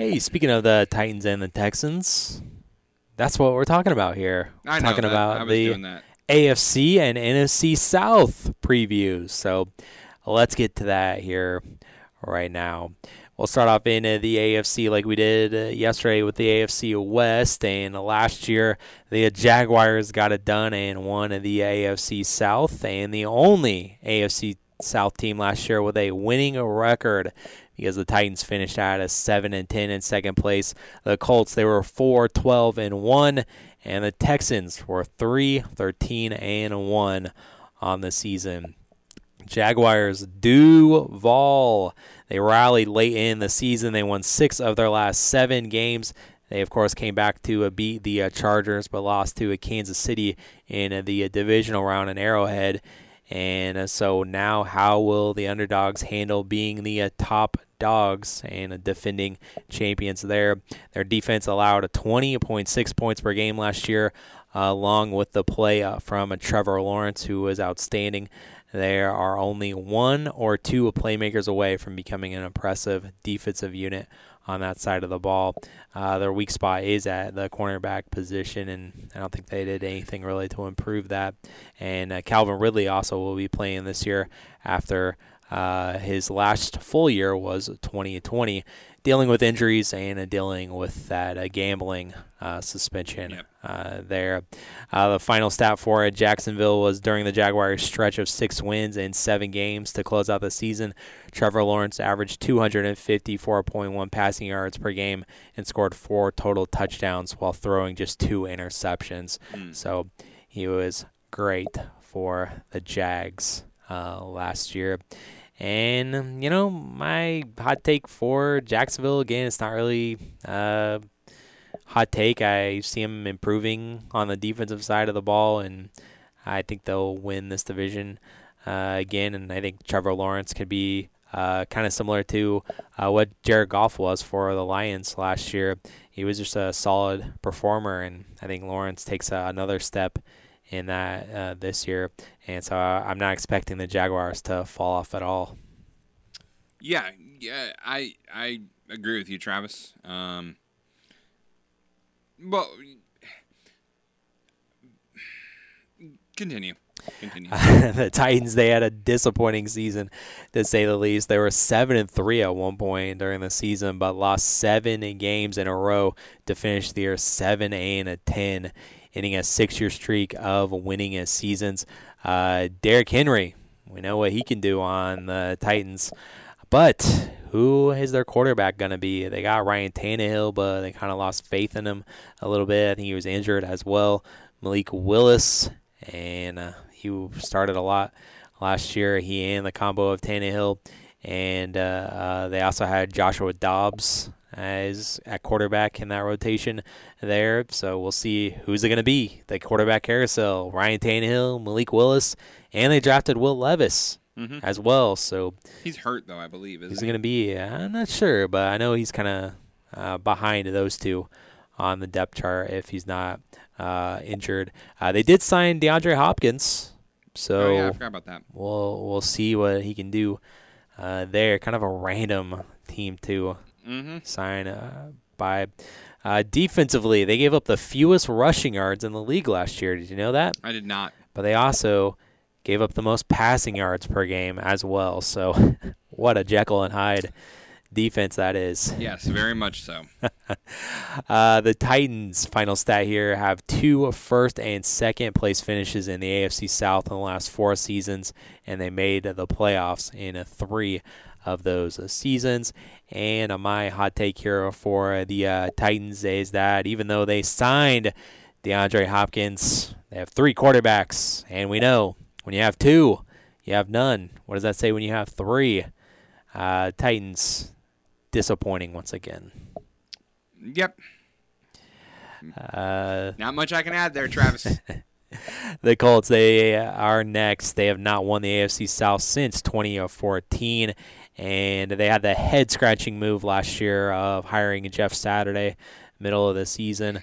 Hey, speaking of the Titans and the Texans, that's what we're talking about here. I know talking that. about the. AFC and NFC South previews. So let's get to that here right now. We'll start off in uh, the AFC like we did uh, yesterday with the AFC West. And last year, the Jaguars got it done and won the AFC South. And the only AFC South team last year with a winning record because the Titans finished out as 7 and 10 in second place. The Colts, they were 4 12 and 1 and the Texans were 3 13 and 1 on the season. Jaguars Duval. They rallied late in the season. They won 6 of their last 7 games. They, of course, came back to uh, beat the uh, Chargers, but lost to Kansas City in the uh, divisional round in Arrowhead. And uh, so now, how will the underdogs handle being the uh, top dogs and uh, defending champions there? Their defense allowed a 20.6 points per game last year, uh, along with the play uh, from Trevor Lawrence, who was outstanding. They are only one or two playmakers away from becoming an impressive defensive unit on that side of the ball. Uh, their weak spot is at the cornerback position, and I don't think they did anything really to improve that. And uh, Calvin Ridley also will be playing this year after uh, his last full year was 2020, dealing with injuries and uh, dealing with that uh, gambling uh, suspension Yep. uh, there. Uh, the final stat for uh, Jacksonville was during the Jaguars' stretch of six wins in seven games to close out the season. Trevor Lawrence averaged 254.1 passing yards per game and scored four total touchdowns while throwing just two interceptions. Mm. So he was great for the Jags uh, last year. And, you know, my hot take for Jacksonville, again, it's not really uh, hot take. I see them improving on the defensive side of the ball, and I think they'll win this division uh, again. And I think Trevor Lawrence could be uh, kind of similar to uh, what Jared Goff was for the Lions last year. He was just a solid performer, and I think Lawrence takes another step in that uh, this year. And so uh, I'm not expecting the Jaguars to fall off at all. Yeah, yeah, I I agree with you, Travis. Um, well, continue, continue. the Titans they had a disappointing season to say the least. They were seven and three at one point during the season, but lost seven in games in a row to finish the year seven and a ten, ending a six-year streak of winning his seasons. Uh, Derrick Henry, we know what he can do on the Titans, but who is their quarterback going to be? They got Ryan Tannehill, but they kind of lost faith in him a little bit. I think he was injured as well. Malik Willis, and uh, he started a lot last year. He and the combo of Tannehill, and uh, uh, they also had Joshua Dobbs as at quarterback in that rotation there. So we'll see who's it going to be. The quarterback carousel: Ryan Tannehill, Malik Willis, and they drafted Will Levis hmm as well. So He's hurt though, I believe. Isn't Who's he? going to be? I'm not sure, but I know he's kind of uh, behind those two on the depth chart if he's not uh, injured. Uh, they did sign DeAndre Hopkins, so oh yeah, I forgot about that. we'll we'll see what he can do uh, there. Kind of a random team to Mm-hmm. sign uh, by. Uh, defensively, they gave up the fewest rushing yards in the league last year. Did you know that? I did not. but they also gave up the most passing yards per game as well. So, what a Jekyll and Hyde defense that is. Yes, very much so. Uh, the Titans, final stat here, have two first and second place finishes in the AFC South in the last four seasons, and they made the playoffs in three of those seasons. And uh, my hot take here for the uh, Titans is that even though they signed DeAndre Hopkins, they have three quarterbacks, and we know when you have two, you have none. What does that say when you have three? Uh, Titans disappointing once again. Yep. Uh, Not much I can add there, Travis. the Colts, they are next. They have not won the AFC South since 2014, and they had the head scratching move last year of hiring Jeff Saturday, middle of the season.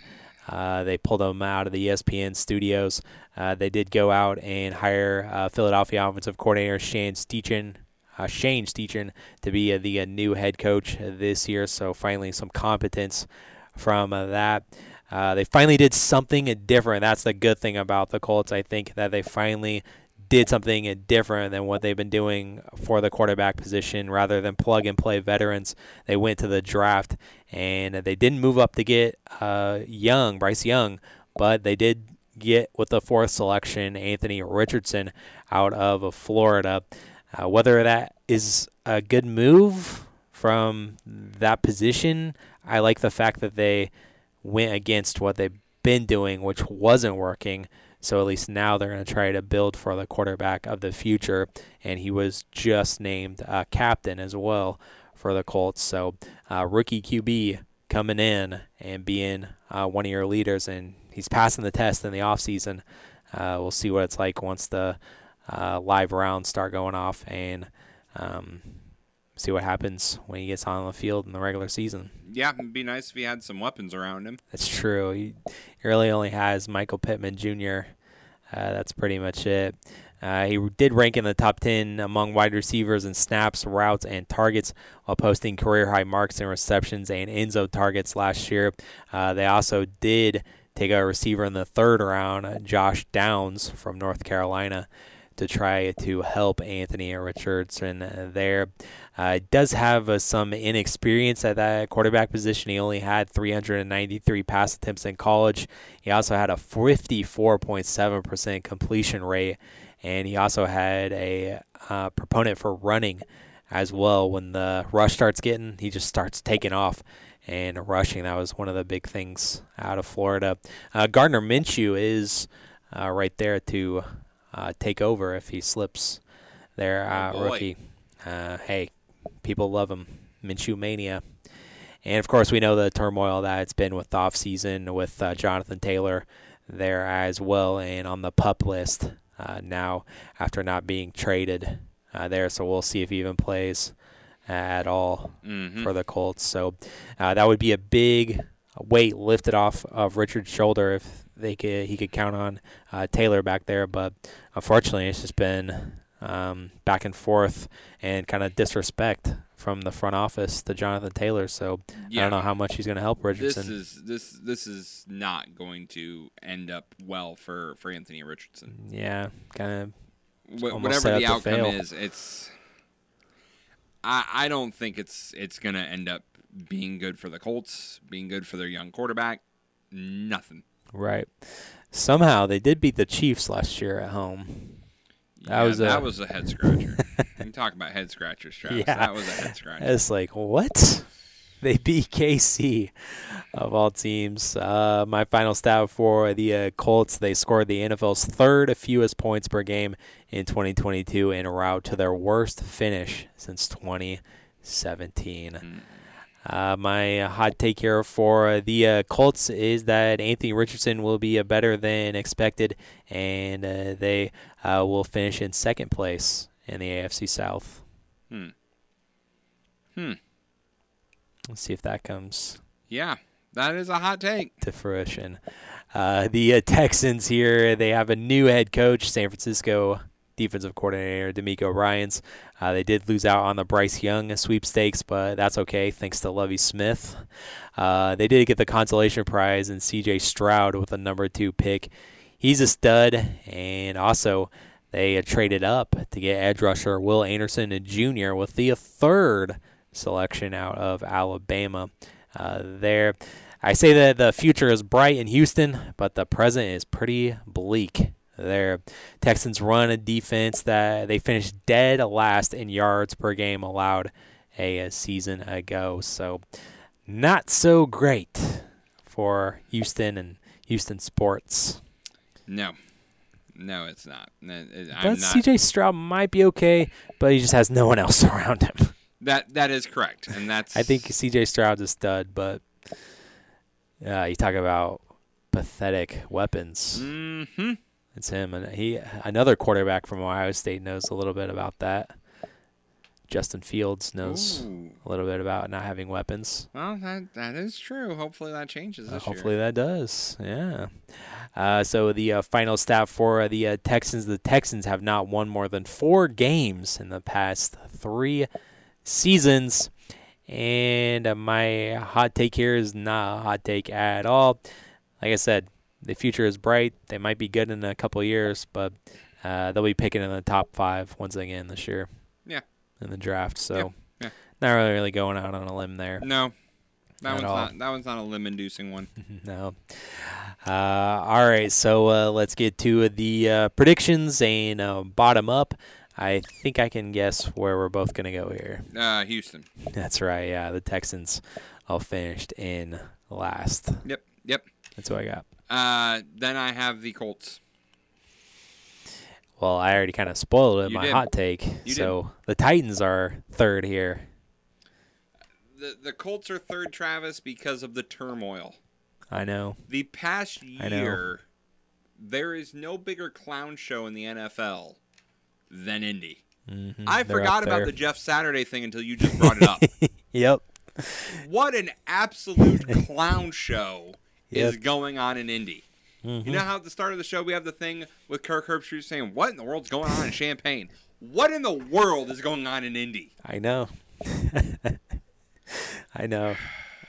Uh, they pulled him out of the ESPN studios. Uh, they did go out and hire uh, Philadelphia offensive coordinator Shane Steichen uh, Shane Steichen to be uh, the uh, new head coach this year. So finally, some competence from that. They finally did something different. That's the good thing about the Colts. I think that they finally did something different than what they've been doing for the quarterback position rather than plug and play veterans. They went to the draft and they didn't move up to get uh, Young, Bryce Young, but they did get with the fourth selection Anthony Richardson out of Florida. Uh, whether that is a good move from that position, I like the fact that they went against what they've been doing, which wasn't working. So at least now they're going to try to build for the quarterback of the future. And he was just named uh, captain as well for the Colts. So uh, rookie QB coming in and being uh, one of your leaders, and he's passing the test in the offseason. Uh, we'll see what it's like once the uh, live rounds start going off and um, see what happens when he gets on the field in the regular season. Yeah, it'd be nice if he had some weapons around him. That's true. He really only has Michael Pittman Jr. Uh, that's pretty much it. Uh, he did rank in the top 10 among wide receivers in snaps, routes, and targets while posting career high marks in receptions and end zone targets last year. Uh, they also did take a receiver in the third round, Josh Downs from North Carolina to try to help Anthony Richardson there. Uh, does have uh, some inexperience at that quarterback position. He only had 393 pass attempts in college. He also had a 54.7% completion rate, and he also had a uh, proponent for running as well. When the rush starts getting, he just starts taking off and rushing. That was one of the big things out of Florida. Uh, Gardner Minshew is uh, right there to uh, take over if he slips there, uh, oh rookie. Uh, hey, people love him, Minshew mania. And of course, we know the turmoil that it's been with the offseason with uh, Jonathan Taylor there as well, and on the pup list uh, now after not being traded uh, there. So we'll see if he even plays at all mm-hmm. for the Colts. So that would be a big weight lifted off of Richard's shoulder if they could he could count on uh, Taylor back there. But unfortunately, it's just been um, back and forth and kind of disrespect from the front office to Jonathan Taylor. So yeah. I don't know how much he's going to help Richardson. This is this this is not going to end up well for for Anthony Richardson. Yeah, kind of. Wh- whatever the outcome is, it's. I I don't think it's it's going to end up being good for the Colts, being good for their young quarterback. Nothing. Right. Somehow they did beat the Chiefs last year at home. That yeah, was a, that was a head scratcher. you can talk about head scratchers, Travis. Yeah, that was a head scratcher. It's like what? They beat KC of all teams. Uh, my final stat for the uh, Colts: they scored the NFL's third fewest points per game in 2022, en route to their worst finish since 2017. Mm. Uh, my hot take here for the uh, Colts is that Anthony Richardson will be better than expected, and uh, they uh, will finish in second place in the AFC South. Hmm. Hmm. Let's see if that comes. Yeah, that is a hot take to fruition. Uh, the uh, Texans here, they have a new head coach, San Francisco defensive coordinator DeMeco Ryans. Uh, they did lose out on the Bryce Young sweepstakes, but that's okay thanks to Lovie Smith. Uh, they did get the consolation prize in C.J. Stroud with the number two pick. He's a stud, and also they traded up to get edge rusher Will Anderson Jr. with the third selection out of Alabama. Uh, there, I say that the future is bright in Houston, but the present is pretty bleak their Texans run a defense that they finished dead last in yards per game allowed a, season ago. So, not so great for Houston and Houston sports. No. No, it's not. But CJ Stroud might be okay, but he just has no one else around him. That that is correct, and that's. I think CJ Stroud's a stud, but uh, you talk about pathetic weapons. Mm-hmm. It's him, and he another quarterback from Ohio State knows a little bit about that. Justin Fields knows Ooh. a little bit about not having weapons. Well, that that is true. Hopefully that changes uh, hopefully year. that does. Yeah. Uh, so the uh, final stat for uh, the uh, Texans: the Texans have not won more than four games in the past three seasons. And uh, my hot take here is not a hot take at all. Like I said, the future is bright. They might be good in a couple years, but they'll be picking in the top five once again this year. Yeah in the draft. So yeah, yeah. not really, really going out on a limb there. No, that one's all. not that one's not a limb-inducing one. no. Uh, all right, so uh, let's get to the uh, predictions and uh, bottom up. I think I can guess where we're both gonna go here. Uh, Houston. That's right. Yeah, the Texans all finished in last. Yep. Yep. That's what I got. Uh, then I have the Colts. Well, I already kind of spoiled it. You my did. hot take. You so did. the Titans are third here. The the Colts are third, Travis, because of the turmoil. I know. The past year, there is no bigger clown show in the NFL than Indy. Mm-hmm. I They're forgot about the Jeff Saturday thing until you just brought it up. yep. What an absolute clown show yep. is going on in Indy. Mm-hmm. You know how at the start of the show we have the thing with Kirk Herbstreit saying, "What in the world's going on in Champaign? What in the world is going on in Indy?" I know. I know.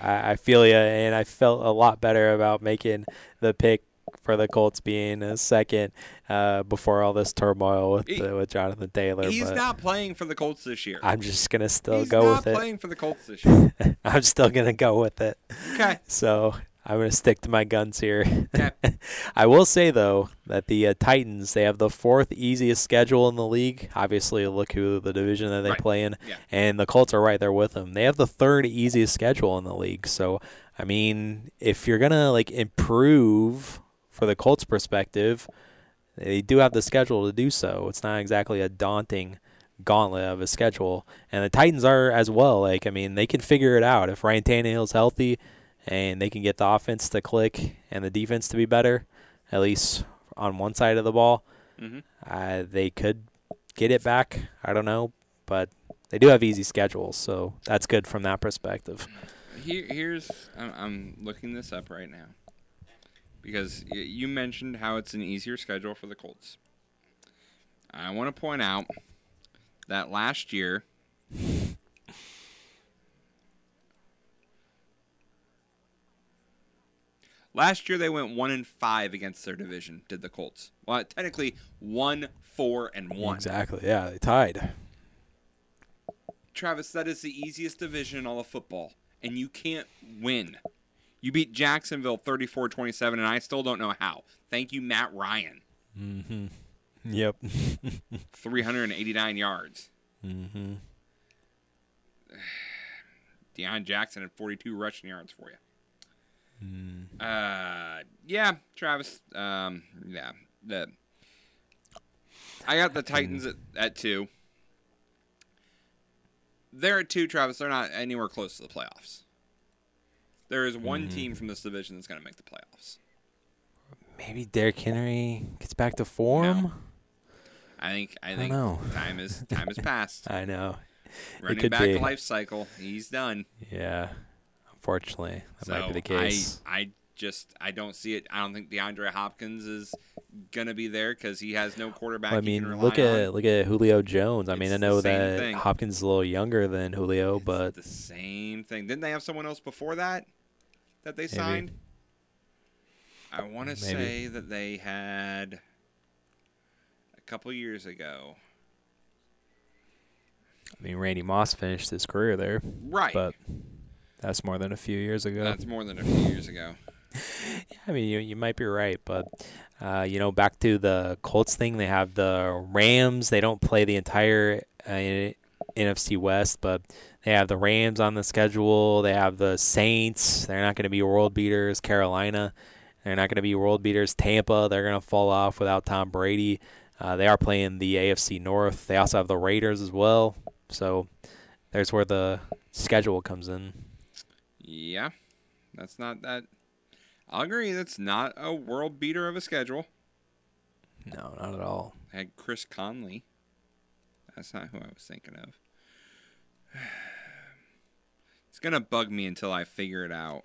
I, I feel you, and I felt a lot better about making the pick for the Colts being a second uh, before all this turmoil with he, with Jonathan Taylor. He's not playing for the Colts this year. I'm just gonna still he's go with it. He's not playing for the Colts this year. I'm still gonna go with it. Okay. So I'm going to stick to my guns here. I will say though that the uh, Titans they have the fourth easiest schedule in the league. Obviously, look who the division that they right. play in, yeah. and the Colts are right there with them. They have the third easiest schedule in the league. So, I mean, if you're gonna like improve for the Colts' perspective, they do have the schedule to do so. It's not exactly a daunting gauntlet of a schedule, and the Titans are as well. Like, I mean, they can figure it out if Ryan Tannehill's healthy and they can get the offense to click and the defense to be better, at least on one side of the ball, mm-hmm. uh, they could get it back. I don't know, but they do have easy schedules, so that's good from that perspective. Here, here's I'm, I'm looking this up right now because you mentioned how it's an easier schedule for the Colts. I want to point out that last year Last year they went one and five against their division. Did the Colts? Well, technically one, four, and one. Exactly. Yeah, they tied. Travis, that is the easiest division in all of football, and you can't win. You beat Jacksonville 34-27, and I still don't know how. Thank you, Matt Ryan. Mm-hmm. Yep. 389 yards. Mm-hmm. Deon Jackson had 42 rushing yards for you. Mm. Uh, yeah, Travis. Um, yeah, the I got the Titans at, at two. They're at two, Travis. They're not anywhere close to the playoffs. There is one mm. team from this division that's going to make the playoffs. Maybe Derrick Henry gets back to form. No. I think I, I think know. time is time has passed. I know. Running back be. life cycle. He's done. Yeah. Unfortunately, that so might be the case. I, I just I don't see it. I don't think DeAndre Hopkins is gonna be there because he has no quarterback. Well, I mean, look at on. look at Julio Jones. I mean, I know that thing. Hopkins is a little younger than Julio, it's but the same thing. Didn't they have someone else before that that they signed? I want to say that they had a couple years ago. I mean, Randy Moss finished his career there, right? But that's more than a few years ago. That's more than a few years ago. yeah, I mean, you, you might be right, but uh, you know, back to the Colts thing, they have the Rams. They don't play the entire uh, NFC West, but they have the Rams on the schedule. They have the Saints. They're not going to be world beaters. Carolina. They're not going to be world beaters. Tampa. They're going to fall off without Tom Brady. Uh, they are playing the AFC North. They also have the Raiders as well. So there's where the schedule comes in. Yeah, that's not that. I'll agree. That's not a world beater of a schedule. No, not at all. I had Chris Conley. That's not who I was thinking of. It's gonna bug me until I figure it out.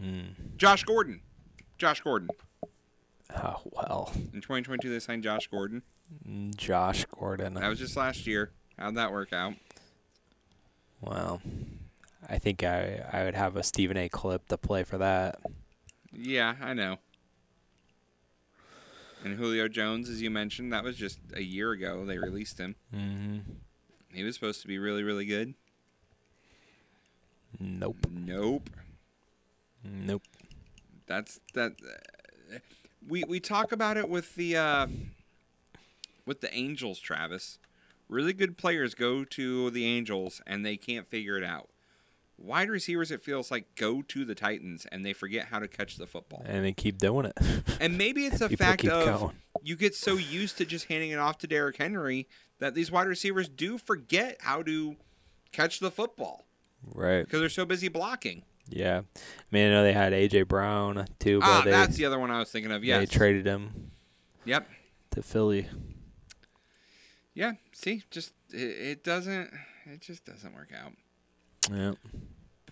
Mm. Josh Gordon. Josh Gordon. Oh well, In 2022, they signed Josh Gordon. Josh Gordon. That was just last year. How'd that work out? Well, I think I I would have a Stephen A. clip to play for that. Yeah, I know. And Julio Jones, as you mentioned, that was just a year ago. They released him. hmm He was supposed to be really, really good. Nope. Nope. Nope. That's that. uh, We we talk about it with the uh, with the Angels, Travis. Really good players go to the Angels and they can't figure it out. Wide receivers, it feels like go to the Titans and they forget how to catch the football. And they keep doing it. And maybe it's a People fact of going. you get so used to just handing it off to Derrick Henry that these wide receivers do forget how to catch the football right. because they're so busy blocking. Yeah. I mean, I know they had AJ Brown too, but Ah, they that's the other one I was thinking of. Yeah, They traded him yep. to Philly. Yeah. See, just it, it doesn't. It just doesn't work out. Yeah.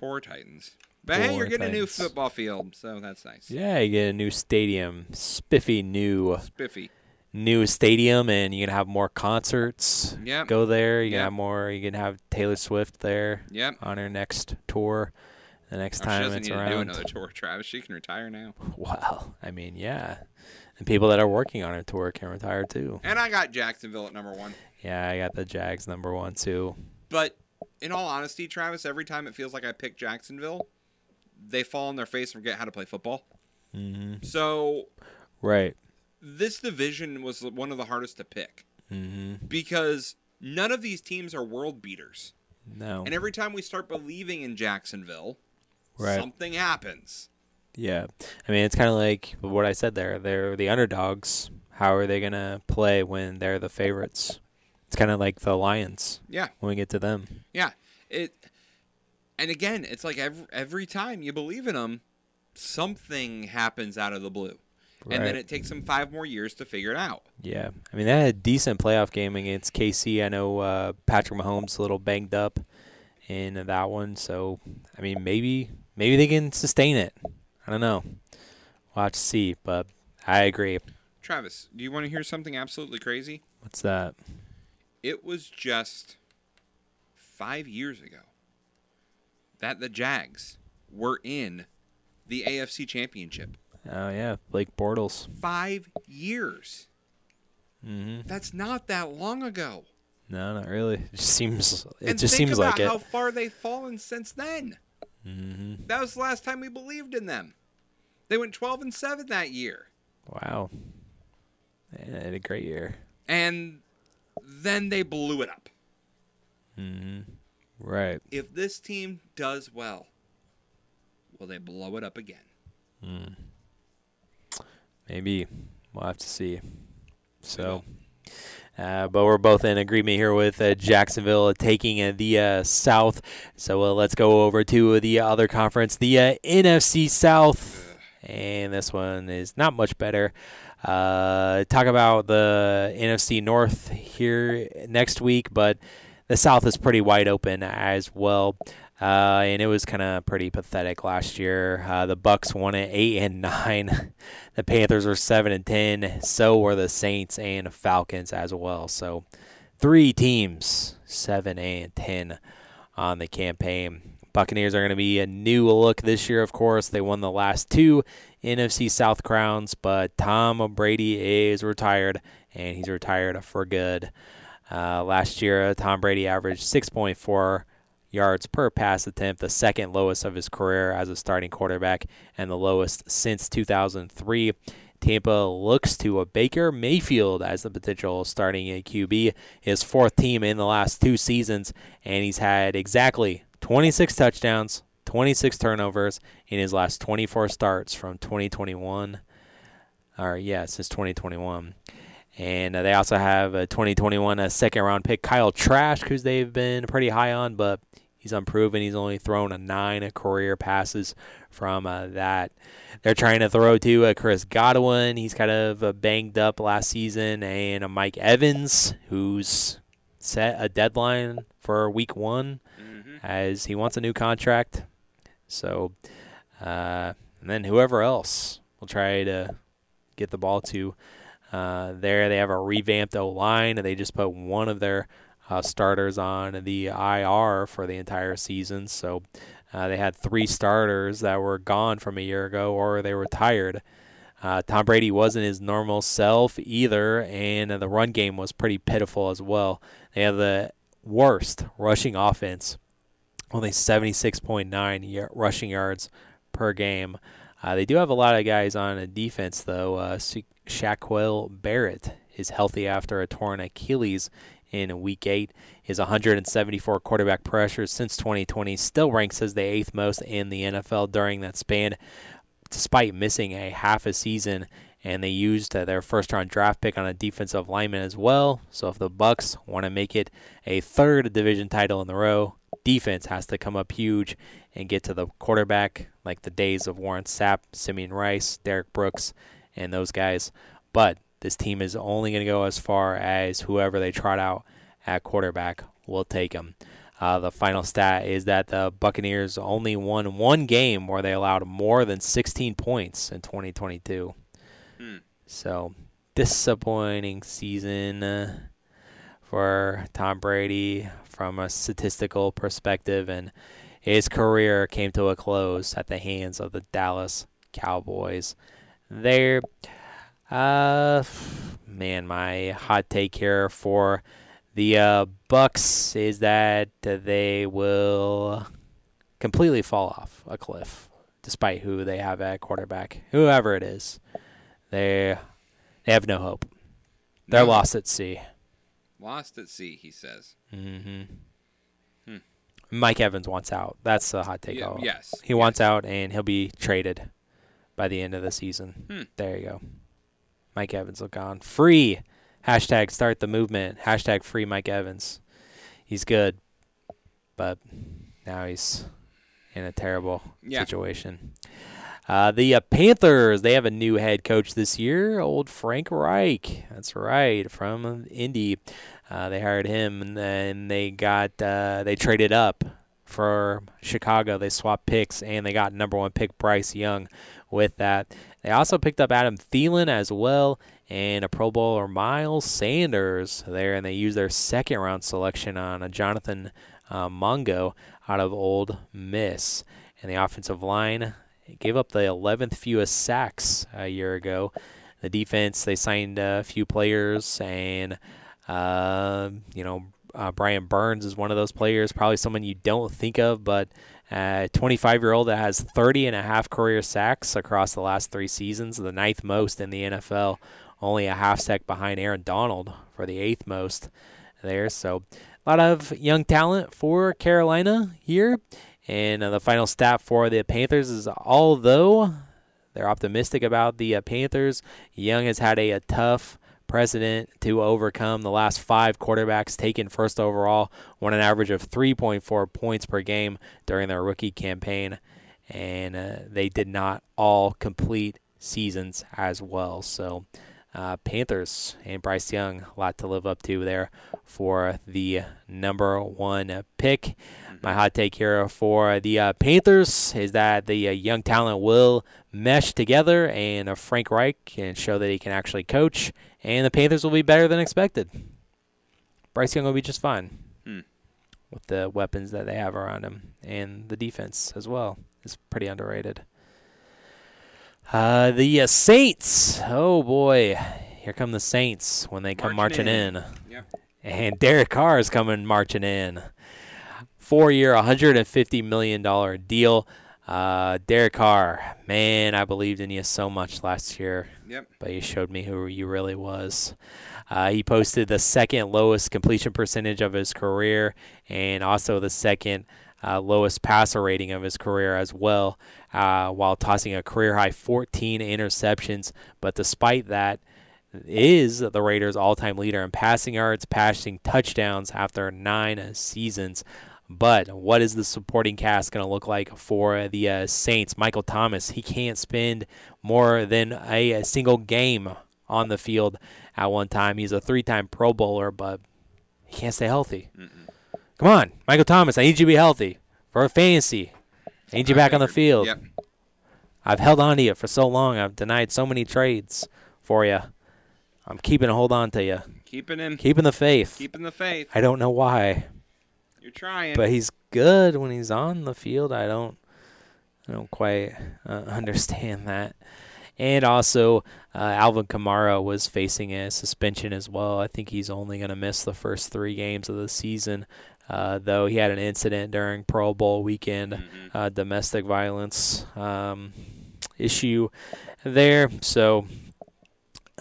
Poor Titans. But hey, you're Poor getting a new football field, so that's nice. Yeah, you get a new stadium, spiffy new Spiffy. new stadium, and you can have more concerts. Yep. Go there. You can have more. You can have Taylor Swift there Yep. on her next tour. The next Oh, she time doesn't it's need to do another tour, Travis. She can retire now. Well, I mean, yeah. And people that are working on her tour can retire too. And I got Jacksonville at number one. Yeah, I got the Jags number one too. But in all honesty, Travis, every time it feels like I pick Jacksonville, they fall on their face and forget how to play football. hmm So Right. this division was one of the hardest to pick hmm because none of these teams are world beaters. No. And every time we start believing in Jacksonville, Right. something happens. Yeah. I mean, it's kind of like what I said there. They're the underdogs. How are they going to play when they're the favorites? It's kind of like the Lions Yeah, when we get to them. yeah. It and again, it's like every every time you believe in them, something happens out of the blue. And then it takes them five more years to figure it out. Yeah. I mean, they had a decent playoff game against KC. I know uh, Patrick Mahomes a little banged up in that one. So, I mean, maybe maybe they can sustain it. I don't know. We'll have to see. But I agree. Travis, do you want to hear something absolutely crazy? What's that? It was just five years ago that the Jags were in the AFC Championship. Oh, yeah. Blake Bortles. Five years. hmm That's not that long ago. No, not really. It just seems. It and just think seems about like how far they've fallen since then. hmm That was the last time we believed in them. They went 12 and 7 that year. Wow. Yeah, they had a great year. And then they blew it up. hmm Right. If this team does well, will they blow it up again? Mm. Maybe we'll have to see. So, uh, but we're both in agreement here with uh, Jacksonville taking uh, the uh, South. So uh, let's go over to the other conference, the uh, NFC South, and this one is not much better. Uh, talk about the NFC North here next week, but the South is pretty wide open as well. Uh, and it was kind of pretty pathetic last year. Uh, the Bucs won it eight and nine. The Panthers were seven and ten. So were the Saints and Falcons as well. So three teams, seven and ten on the campaign. Buccaneers are going to be a new look this year, of course. They won the last two NFC South crowns, but Tom Brady is retired, and he's retired for good. Uh, last year, Tom Brady averaged 6.4 yards per pass attempt, the second lowest of his career as a starting quarterback, and the lowest since 2003. Tampa looks to a Baker Mayfield as the potential starting QB, his fourth team in the last two seasons, and he's had exactly 26 touchdowns, 26 turnovers in his last 24 starts from 2021. Or, yeah, since 2021. And uh, they also have a 2021 uh, second round pick, Kyle Trask, who they've been pretty high on, but he's unproven. He's only thrown a nine career passes from uh, that. They're trying to throw to uh, Chris Godwin. He's kind of uh, banged up last season, and uh, Mike Evans, who's set a deadline for week one Mm-hmm. as he wants a new contract. So, uh, and then whoever else will try to get the ball to uh, there. They have a revamped O line. and They just put one of their uh, starters on the IR for the entire season. So uh, they had three starters that were gone from a year ago or they were retired. Uh, Tom Brady wasn't his normal self either, and the run game was pretty pitiful as well. They have the worst rushing offense, only 76.9 rushing yards per game. Uh, they do have a lot of guys on a defense, though. Uh, Shaquille Barrett is healthy after a torn Achilles in Week 8. His 174 quarterback pressures since 2020 still ranks as the eighth most in the NFL during that span, despite missing a half a season. And they used uh, their first-round draft pick on a defensive lineman as well. So if the Bucs want to make it a third division title in the row, defense has to come up huge and get to the quarterback, like the days of Warren Sapp, Simeon Rice, Derrick Brooks, and those guys. But this team is only going to go as far as whoever they trot out at quarterback will take them. Uh, the final stat is that the Buccaneers only won one game where they allowed more than 16 points in 2022. Hmm. So disappointing season uh, for Tom Brady from a statistical perspective, and his career came to a close at the hands of the Dallas Cowboys. They're, uh, man, my hot take here for the uh, Bucs is that they will completely fall off a cliff, despite who they have at quarterback, whoever it is. They they have no hope. They're No. lost at sea. Lost at sea, he says. hmm Hmm. Mike Evans wants out. That's a hot take. Yeah, yes. He wants out, and he'll be traded by the end of the season. Hmm. There you go. Mike Evans will gone free. Hashtag start the movement. Hashtag free Mike Evans. He's good, but now he's in a terrible Yeah. situation. Uh, the uh, Panthers, they have a new head coach this year, old Frank Reich. That's right, from Indy. Uh, they hired him, and then they got uh, they traded up for Chicago. They swapped picks, and they got number one pick Bryce Young with that. They also picked up Adam Thielen as well, and a Pro Bowler Miles Sanders there, and they used their second round selection on a Jonathan uh, Mingo out of Ole Miss. And the offensive line gave up the 11th fewest sacks a year ago. The defense, they signed a few players, and uh, you know uh, Brian Burns is one of those players, probably someone you don't think of, but a 25 year old that has 30 and a half career sacks across the last three seasons, the ninth most in the NFL, only a half sack behind Aaron Donald for the eighth most there. So a lot of young talent for Carolina here. And uh, the final stat for the Panthers is although they're optimistic about the uh, Panthers, Young has had a, a tough precedent to overcome. The last five quarterbacks taken first overall won an average of 3.4 points per game during their rookie campaign, and uh, they did not all complete seasons as well. So, uh, Panthers and Bryce Young, a lot to live up to there for the number one pick. My hot take here for the uh, Panthers is that the uh, young talent will mesh together, and uh, Frank Reich can show that he can actually coach, and the Panthers will be better than expected. Bryce Young will be just fine Hmm. with the weapons that they have around him, and the defense as well is pretty underrated. Uh, the uh, Saints. Oh boy, here come the Saints when they come Marching marching in. in. Yeah. And Derek Carr is coming marching in. Four year, $150 million deal. Uh, Derek Carr, man, I believed in you so much last year, Yep. but you showed me who you really was. Uh, he posted the second lowest completion percentage of his career and also the second uh, lowest passer rating of his career as well, uh, while tossing a career high 14 interceptions. But despite that, is the Raiders' all-time leader in passing yards, passing touchdowns after nine seasons. But what is the supporting cast going to look like for the uh, Saints? Michael Thomas, he can't spend more than a, a single game on the field at one time. He's a three-time Pro Bowler, but He can't stay healthy. Mm-mm. Come on, Michael Thomas. I need you to be healthy for a fantasy. I need you I back on the field. Yep. I've held on to you for so long. I've denied so many trades for you. I'm keeping a hold on to you, Keeping him. keeping the faith. Keeping the faith. I don't know why, You're trying. but he's good when he's on the field. I don't, I don't quite uh, understand that. And also, uh, Alvin Kamara was facing a suspension as well. I think he's only going to miss the first three games of the season. Uh, though he had an incident during Pro Bowl weekend, Mhm. uh, domestic violence um, issue there. So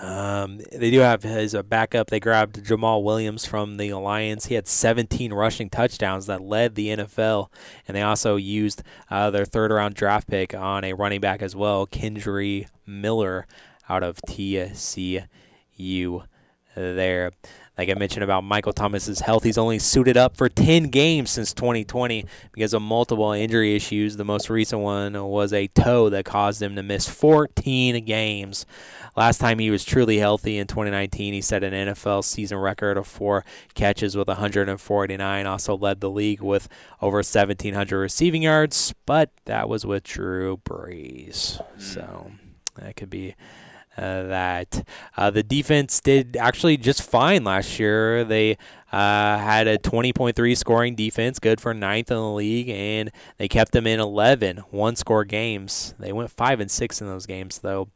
um, they do have his uh, backup. They grabbed Jamaal Williams from the Alliance. He had 17 rushing touchdowns that led the NFL, and they also used uh, their third round draft pick on a running back as well, Kendre Miller, out of TCU. There, like I mentioned about Michael Thomas's health, he's only suited up for 10 games since 2020 because of multiple injury issues. The most recent one was a toe that caused him to miss 14 games. Last time he was truly healthy in 2019, he set an NFL season record of four catches with 149. Also led the league with over 1,700 receiving yards, but that was with Drew Brees. So that could be uh, that. Uh, the defense did actually just fine last year. They uh, had a 20.3 scoring defense, good for ninth in the league, and they kept them in 11 one-score games. They went five and six in those games though.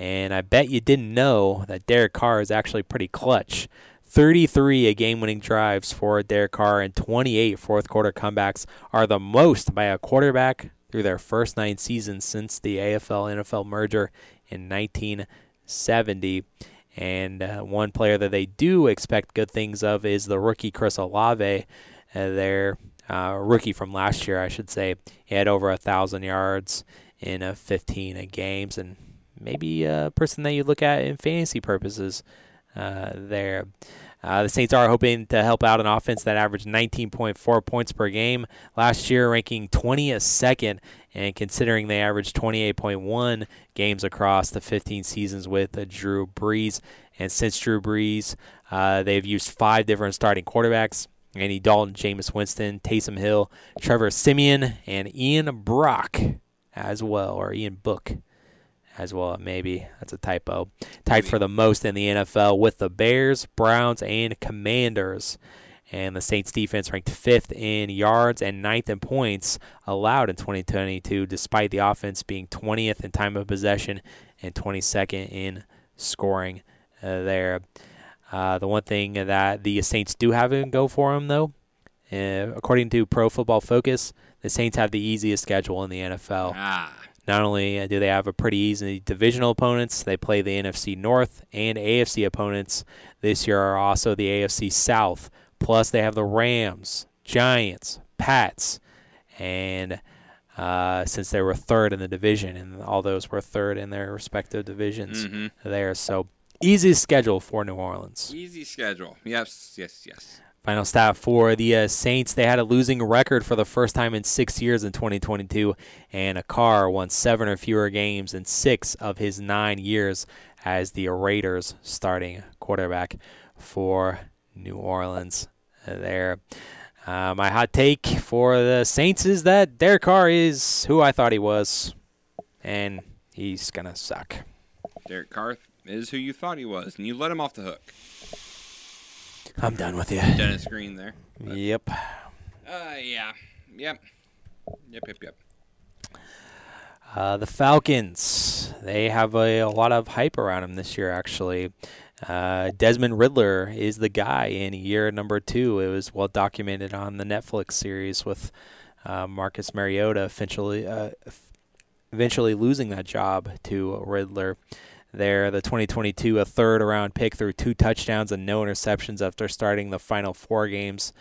And I bet you didn't know that Derek Carr is actually pretty clutch. 33 game winning drives for Derek Carr and 28 fourth quarter comebacks are the most by a quarterback through their first nine seasons since the AFL NFL merger in 1970. And uh, one player that they do expect good things of is the rookie Chris Olave. Uh, their uh, rookie from last year, I should say. He had over a thousand yards in uh, 15 games, and maybe a person that you look at in fantasy purposes uh, there. Uh, the Saints are hoping to help out an offense that averaged 19.4 points per game last year, ranking 22nd, and considering they averaged 28.1 games across the 15 seasons with uh, Drew Brees. And since Drew Brees, uh, they've used five different starting quarterbacks. Andy Dalton, Jameis Winston, Taysom Hill, Trevor Siemian, and Ian Brock as well, or Ian Book as well. Maybe that's a typo. Tied for the most in the NFL with the Bears, Browns, and Commanders. And the Saints defense ranked fifth in yards and ninth in points allowed in 2022, despite the offense being 20th in time of possession and 22nd in scoring uh, there. Uh, the one thing that the Saints do have in go for them, though, uh, according to Pro Football Focus, the Saints have the easiest schedule in the NFL. Ah. Not only do they have a pretty easy divisional opponents, they play the NFC North and AFC opponents this year are also the AFC South. Plus, they have the Rams, Giants, Pats, and uh, since they were third in the division, and all those were third in their respective divisions hmm there. So, easy schedule for New Orleans. Easy schedule. Yes, yes, yes. Final stat for the uh, Saints: they had a losing record for the first time in six years in 2022, and a Carr won seven or fewer games in six of his nine years as the Raiders' starting quarterback for New Orleans. There, uh, my hot take for the Saints is that Derek Carr is who I thought he was, and he's gonna suck. Derek Carr is who you thought he was, and you let him off the hook. I'm done with you. Dennis Green there. Yep. Uh, yeah. Yep. Yep, yep, yep. Uh, the Falcons, they have a, a lot of hype around them this year, actually. Uh, Desmond Ridder is the guy in year number two. It was well documented on the Netflix series with uh, Marcus Mariota eventually, uh, eventually losing that job to Ridder. There, the 2022, a third round pick threw two touchdowns and no interceptions after starting the final four games.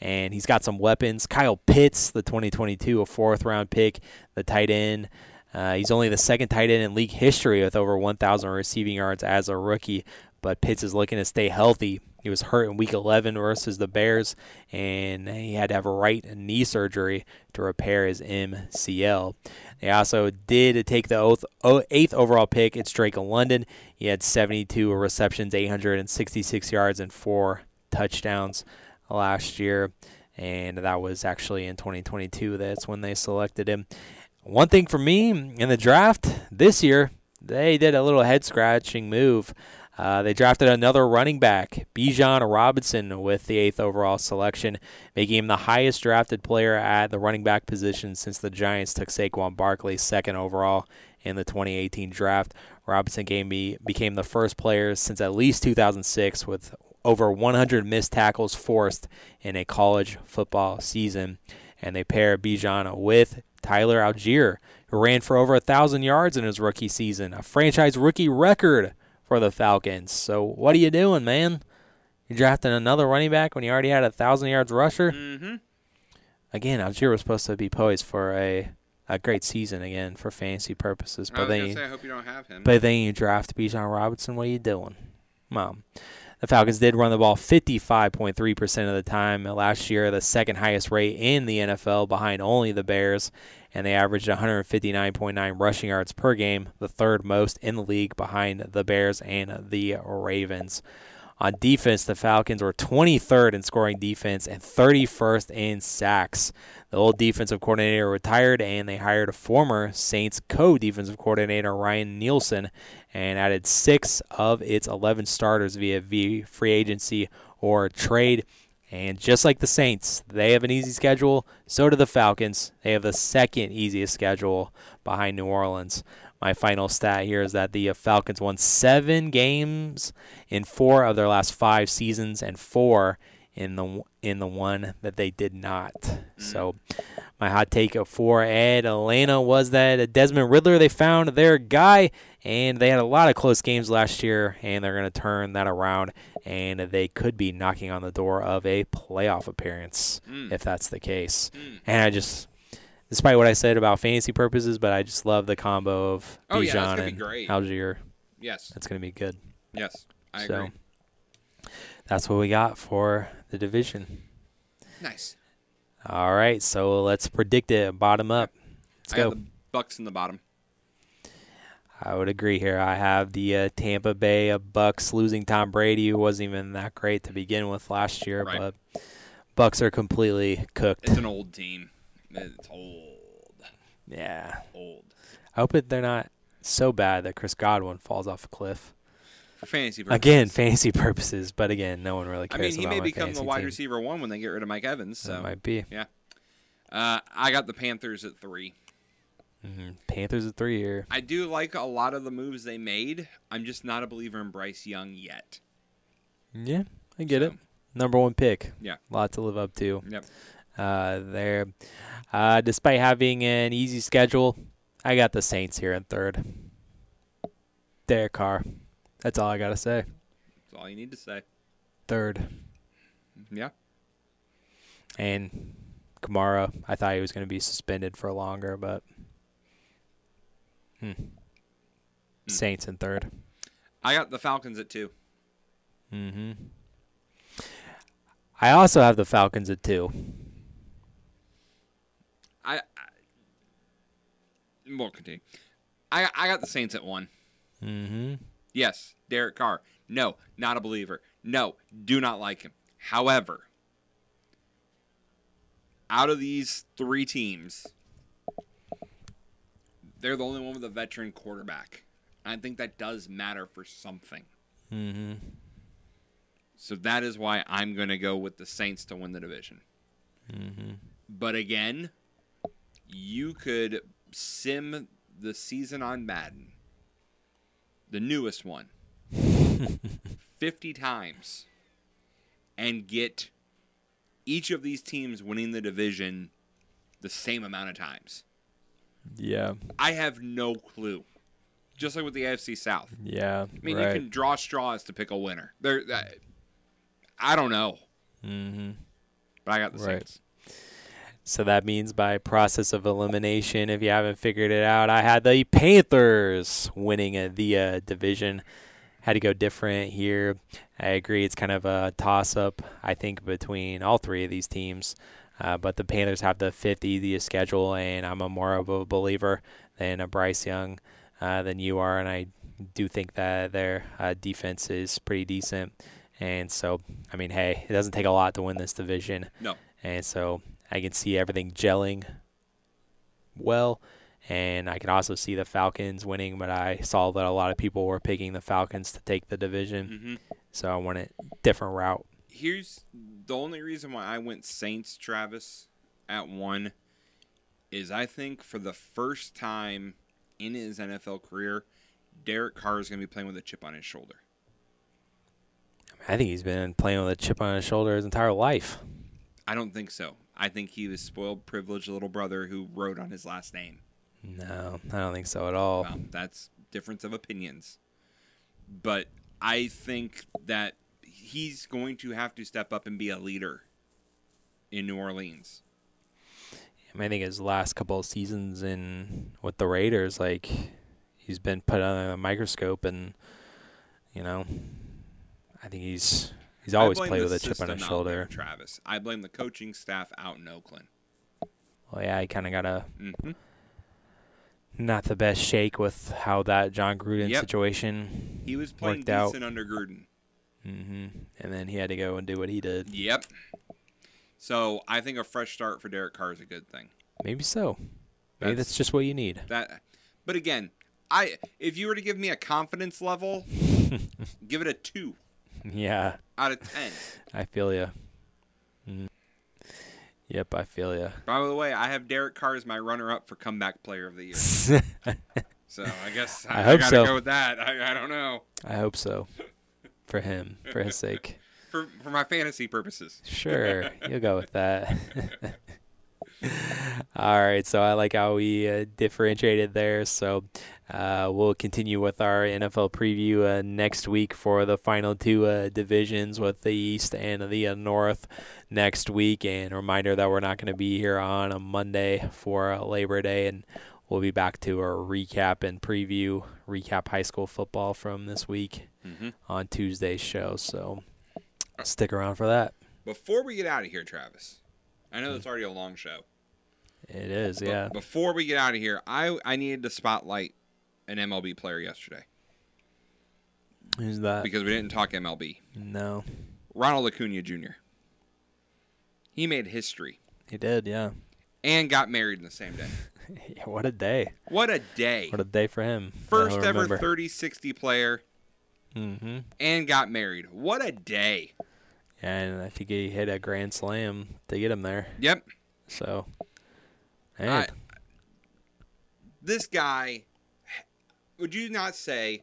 And he's got some weapons. Kyle Pitts, the 2022, a fourth round pick, the tight end. Uh, he's only the second tight end in league history with over 1,000 receiving yards as a rookie, but Pitts is looking to stay healthy. He was hurt in Week 11 versus the Bears, and he had to have a right knee surgery to repair his MCL. They also did take the eighth overall pick. It's Drake London. He had 72 receptions, 866 yards, and four touchdowns last year, and that was actually in 2022. That's when they selected him. One thing for me in the draft this year, they did a little head scratching move. Uh, they drafted another running back, Bijan Robinson, with the eighth overall selection, making him the highest drafted player at the running back position since the Giants took Saquon Barkley second overall in the 2018 draft. Robinson me, became the first player since at least 2006 with over 100 missed tackles forced in a college football season. And they pair Bijan with Tyler Allgeier, who ran for over a thousand yards in his rookie season, a franchise rookie record for the Falcons. So what are you doing, man? You're drafting another running back when you already had a thousand yards rusher? Mm-hmm. Again, Allgeier was supposed to be poised for a a great season again for fantasy purposes. But then, say, I hope you don't have him. But then you draft Bijan Robinson. What are you doing, mom? The Falcons did run the ball 55.3% of the time last year, the second highest rate in the NFL behind only the Bears, and they averaged 159.9 rushing yards per game, the third most in the league behind the Bears and the Ravens. On defense, the Falcons were 23rd in scoring defense and 31st in sacks. The old defensive coordinator retired, and they hired a former Saints co defensive coordinator, Ryan Nielsen, and added six of its 11 starters via free agency or trade. And just like the Saints, they have an easy schedule. So do the Falcons. They have the second easiest schedule behind New Orleans. My final stat here is that the Falcons won seven games in four of their last five seasons and four in the in the one that they did not. Mm. So my hot take for Atlanta was that Desmond Ridder they found their guy and they had a lot of close games last year and they're going to turn that around and they could be knocking on the door of a playoff appearance mm. if that's the case. Mm. And I just despite what I said about fantasy purposes, but I just love the combo of oh, Bijan yeah, and Allgeier. Yes. That's going to be good. Yes. I so, agree. That's what we got for the division. Nice. All right, so let's predict it bottom up. Let's I go. the Bucs in the bottom. I would agree here. I have the uh, Tampa Bay uh, Bucs losing Tom Brady, who wasn't even that great to begin with last year, right. but Bucs are completely cooked. It's an old team. It's old. Yeah. Old. I hope it, they're not so bad that Chris Godwin falls off a cliff. For fantasy purposes. Again, fantasy purposes, but again, no one really cares. About that. I mean, he may become the wide team. receiver one when they get rid of Mike Evans. So that might be. Yeah. Uh, I got the Panthers at 3 mm-hmm. Panthers at three here. I do like a lot of the moves they made. I'm just not a believer in Bryce Young yet. Yeah, I get so. it. Number one pick. Yeah. A lot to live up to. Yep. Uh, there. Uh, despite having an easy schedule, I got the Saints here in third. Derek Carr. That's all I got to say. That's all you need to say. Third. Yeah. And Kamara, I thought he was going to be suspended for longer, but hmm. Hmm. Saints in third. I got the Falcons at two. Mm-hmm. I also have the Falcons at two. I, I we'll continue. I I got the Saints at one. Mm-hmm. Yes, Derek Carr. No, not a believer. No, do not like him. However, out of these three teams, they're the only one with a veteran quarterback. I think that does matter for something. Mm-hmm. So that is why I'm going to go with the Saints to win the division. Mm-hmm. But again, you could sim the season on Madden, the newest one, 50 times and get each of these teams winning the division the same amount of times. Yeah. I have no clue. Just like with the AFC South. Yeah. I mean, right. you can draw straws to pick a winner. There, uh, I don't know. Mm-hmm. But I got the right. Saints. So that means by process of elimination, if you haven't figured it out, I had the Panthers winning the uh, division. Had to go different here. I agree. It's kind of a toss up, I think, between all three of these teams. Uh, but the Panthers have the fifth easiest schedule, and I'm a more of a believer than a Bryce Young uh, than you are. And I do think that their uh, defense is pretty decent And so, I mean, hey, it doesn't take a lot to win this division. No. And so I can see everything gelling well. And I can also see the Falcons winning, but I saw that a lot of people were picking the Falcons to take the division. Mm-hmm. So I went a different route. Here's the only reason why I went Saints, Travis, at one is I think for the first time in his NFL career, Derek Carr is going to be playing with a chip on his shoulder. I think he's been playing with a chip on his shoulder his entire life. I don't think so. I think he was spoiled, privileged little brother who wrote on his last name. No, I don't think so at all. Well, that's difference of opinions. But I think that he's going to have to step up and be a leader in New Orleans. I, think his last couple of seasons in with the Raiders, like he's been put under a microscope, and you know, I think he's he's always played with a chip on his shoulder. There, Travis, I blame the coaching staff out in Oakland. Well, yeah, he kind of got a mm-hmm. not the best shake with how that Jon Gruden Yep. situation He was playing worked out. under Gruden. hmm And then he had to go and do what he did. Yep. So I think a fresh start for Derek Carr is a good thing. Maybe so. Maybe That's- that's just what you need. That, but again, I if you were to give me a confidence level, give it a two yeah, out of ten. I feel you. Mm. Yep, I feel you. By the way, I have Derek Carr as my runner-up for comeback player of the year. So I guess I I, hope gotta so. go with that. I, I don't know I hope so. For him, for his sake. for for my fantasy purposes. Sure, you'll go with that. All right, so I like how we uh, differentiated there. So uh, we'll continue with our NFL preview uh, next week for the final two uh, divisions with the East and the uh, North next week. And a reminder that we're not going to be here on a Monday for uh, Labor Day, and we'll be back to our recap and preview, recap high school football from this week Mm-hmm. on Tuesday's show. So stick around for that. Before we get out of here, Travis, I know it's already a long show. It is, but yeah. Before we get out of here, I I needed to spotlight an MLB player yesterday Who's that? because we didn't talk MLB. No, Ronald Acuna Jr. He made history he did. Yeah. and got married in the same day. Yeah, what a day! What a day! What a day for him. First ever 30-60 player Mm-hmm. and got married. What a day! Yeah, and I think he hit a grand slam to get him there. Yep. So, I- man, this guy, would you not say,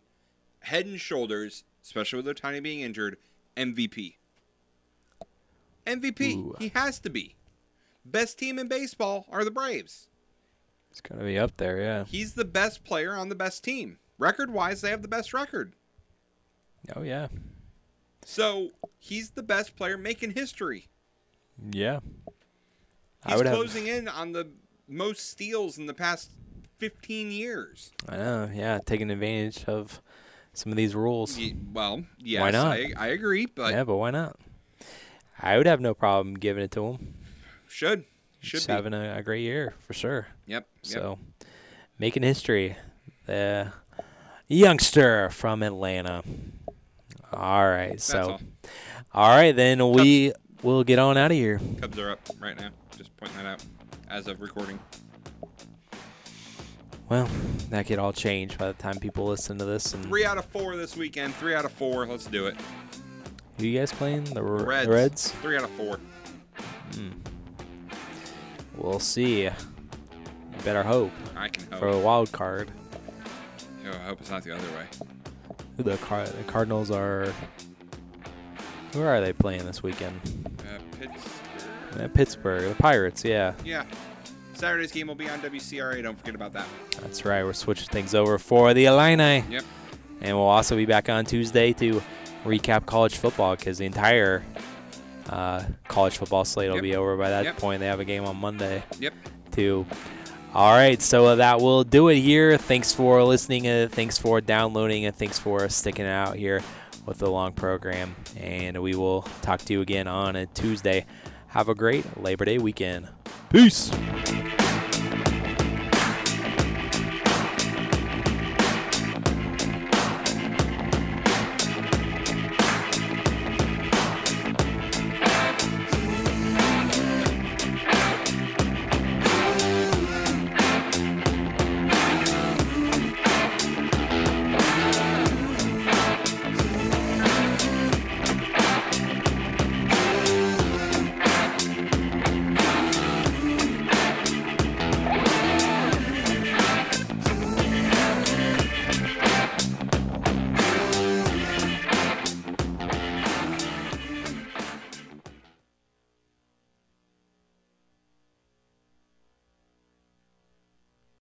head and shoulders, especially with Ohtani being injured, MVP? MVP. Ooh. He has to be. Best team in baseball are the Braves. it's gonna be up there. Yeah. He's the best player on the best team. Record wise, they have the best record. Oh yeah. So he's the best player making history. Yeah. He's would have. closing in on the most steals in the past 15 years. I know. Yeah, taking advantage of some of these rules. Ye- well, yes, Why not? I, I agree, but yeah, but why not? I would have no problem giving it to him. should. Should be. having a, a great year for sure. Yep. yep. So, making history, the youngster from Atlanta. All right, That's so all. all right, then we will get on out of here. Cubs are up right now. Just pointing that out as of recording. Well, that could all change by the time people listen to this. And Three out of four this weekend. Three out of four. Let's do it. who you guys playing? The, R- Reds. Reds. Three out of four. Hmm. We'll see. You better hope I can hope. for a wild card. Oh, I hope it's not the other way. The, Car- the Cardinals are. Where are they playing this weekend? Uh, Pittsburgh. Uh, Pittsburgh, the Pirates. Yeah, Yeah. Saturday's game will be on WCRA. Don't forget about that. that's right. We're switching things over for the Illini. Yep. And we'll also be back on Tuesday to recap college football because the entire uh, college football slate will Yep. be over by that Yep. point. They have a game on Monday Yep. too. All right, so uh, that will do it here. Thanks for listening. Uh, thanks for downloading, and thanks for sticking out here with the long program. And we will talk to you again on a Tuesday. Have a great Labor Day weekend. Peace.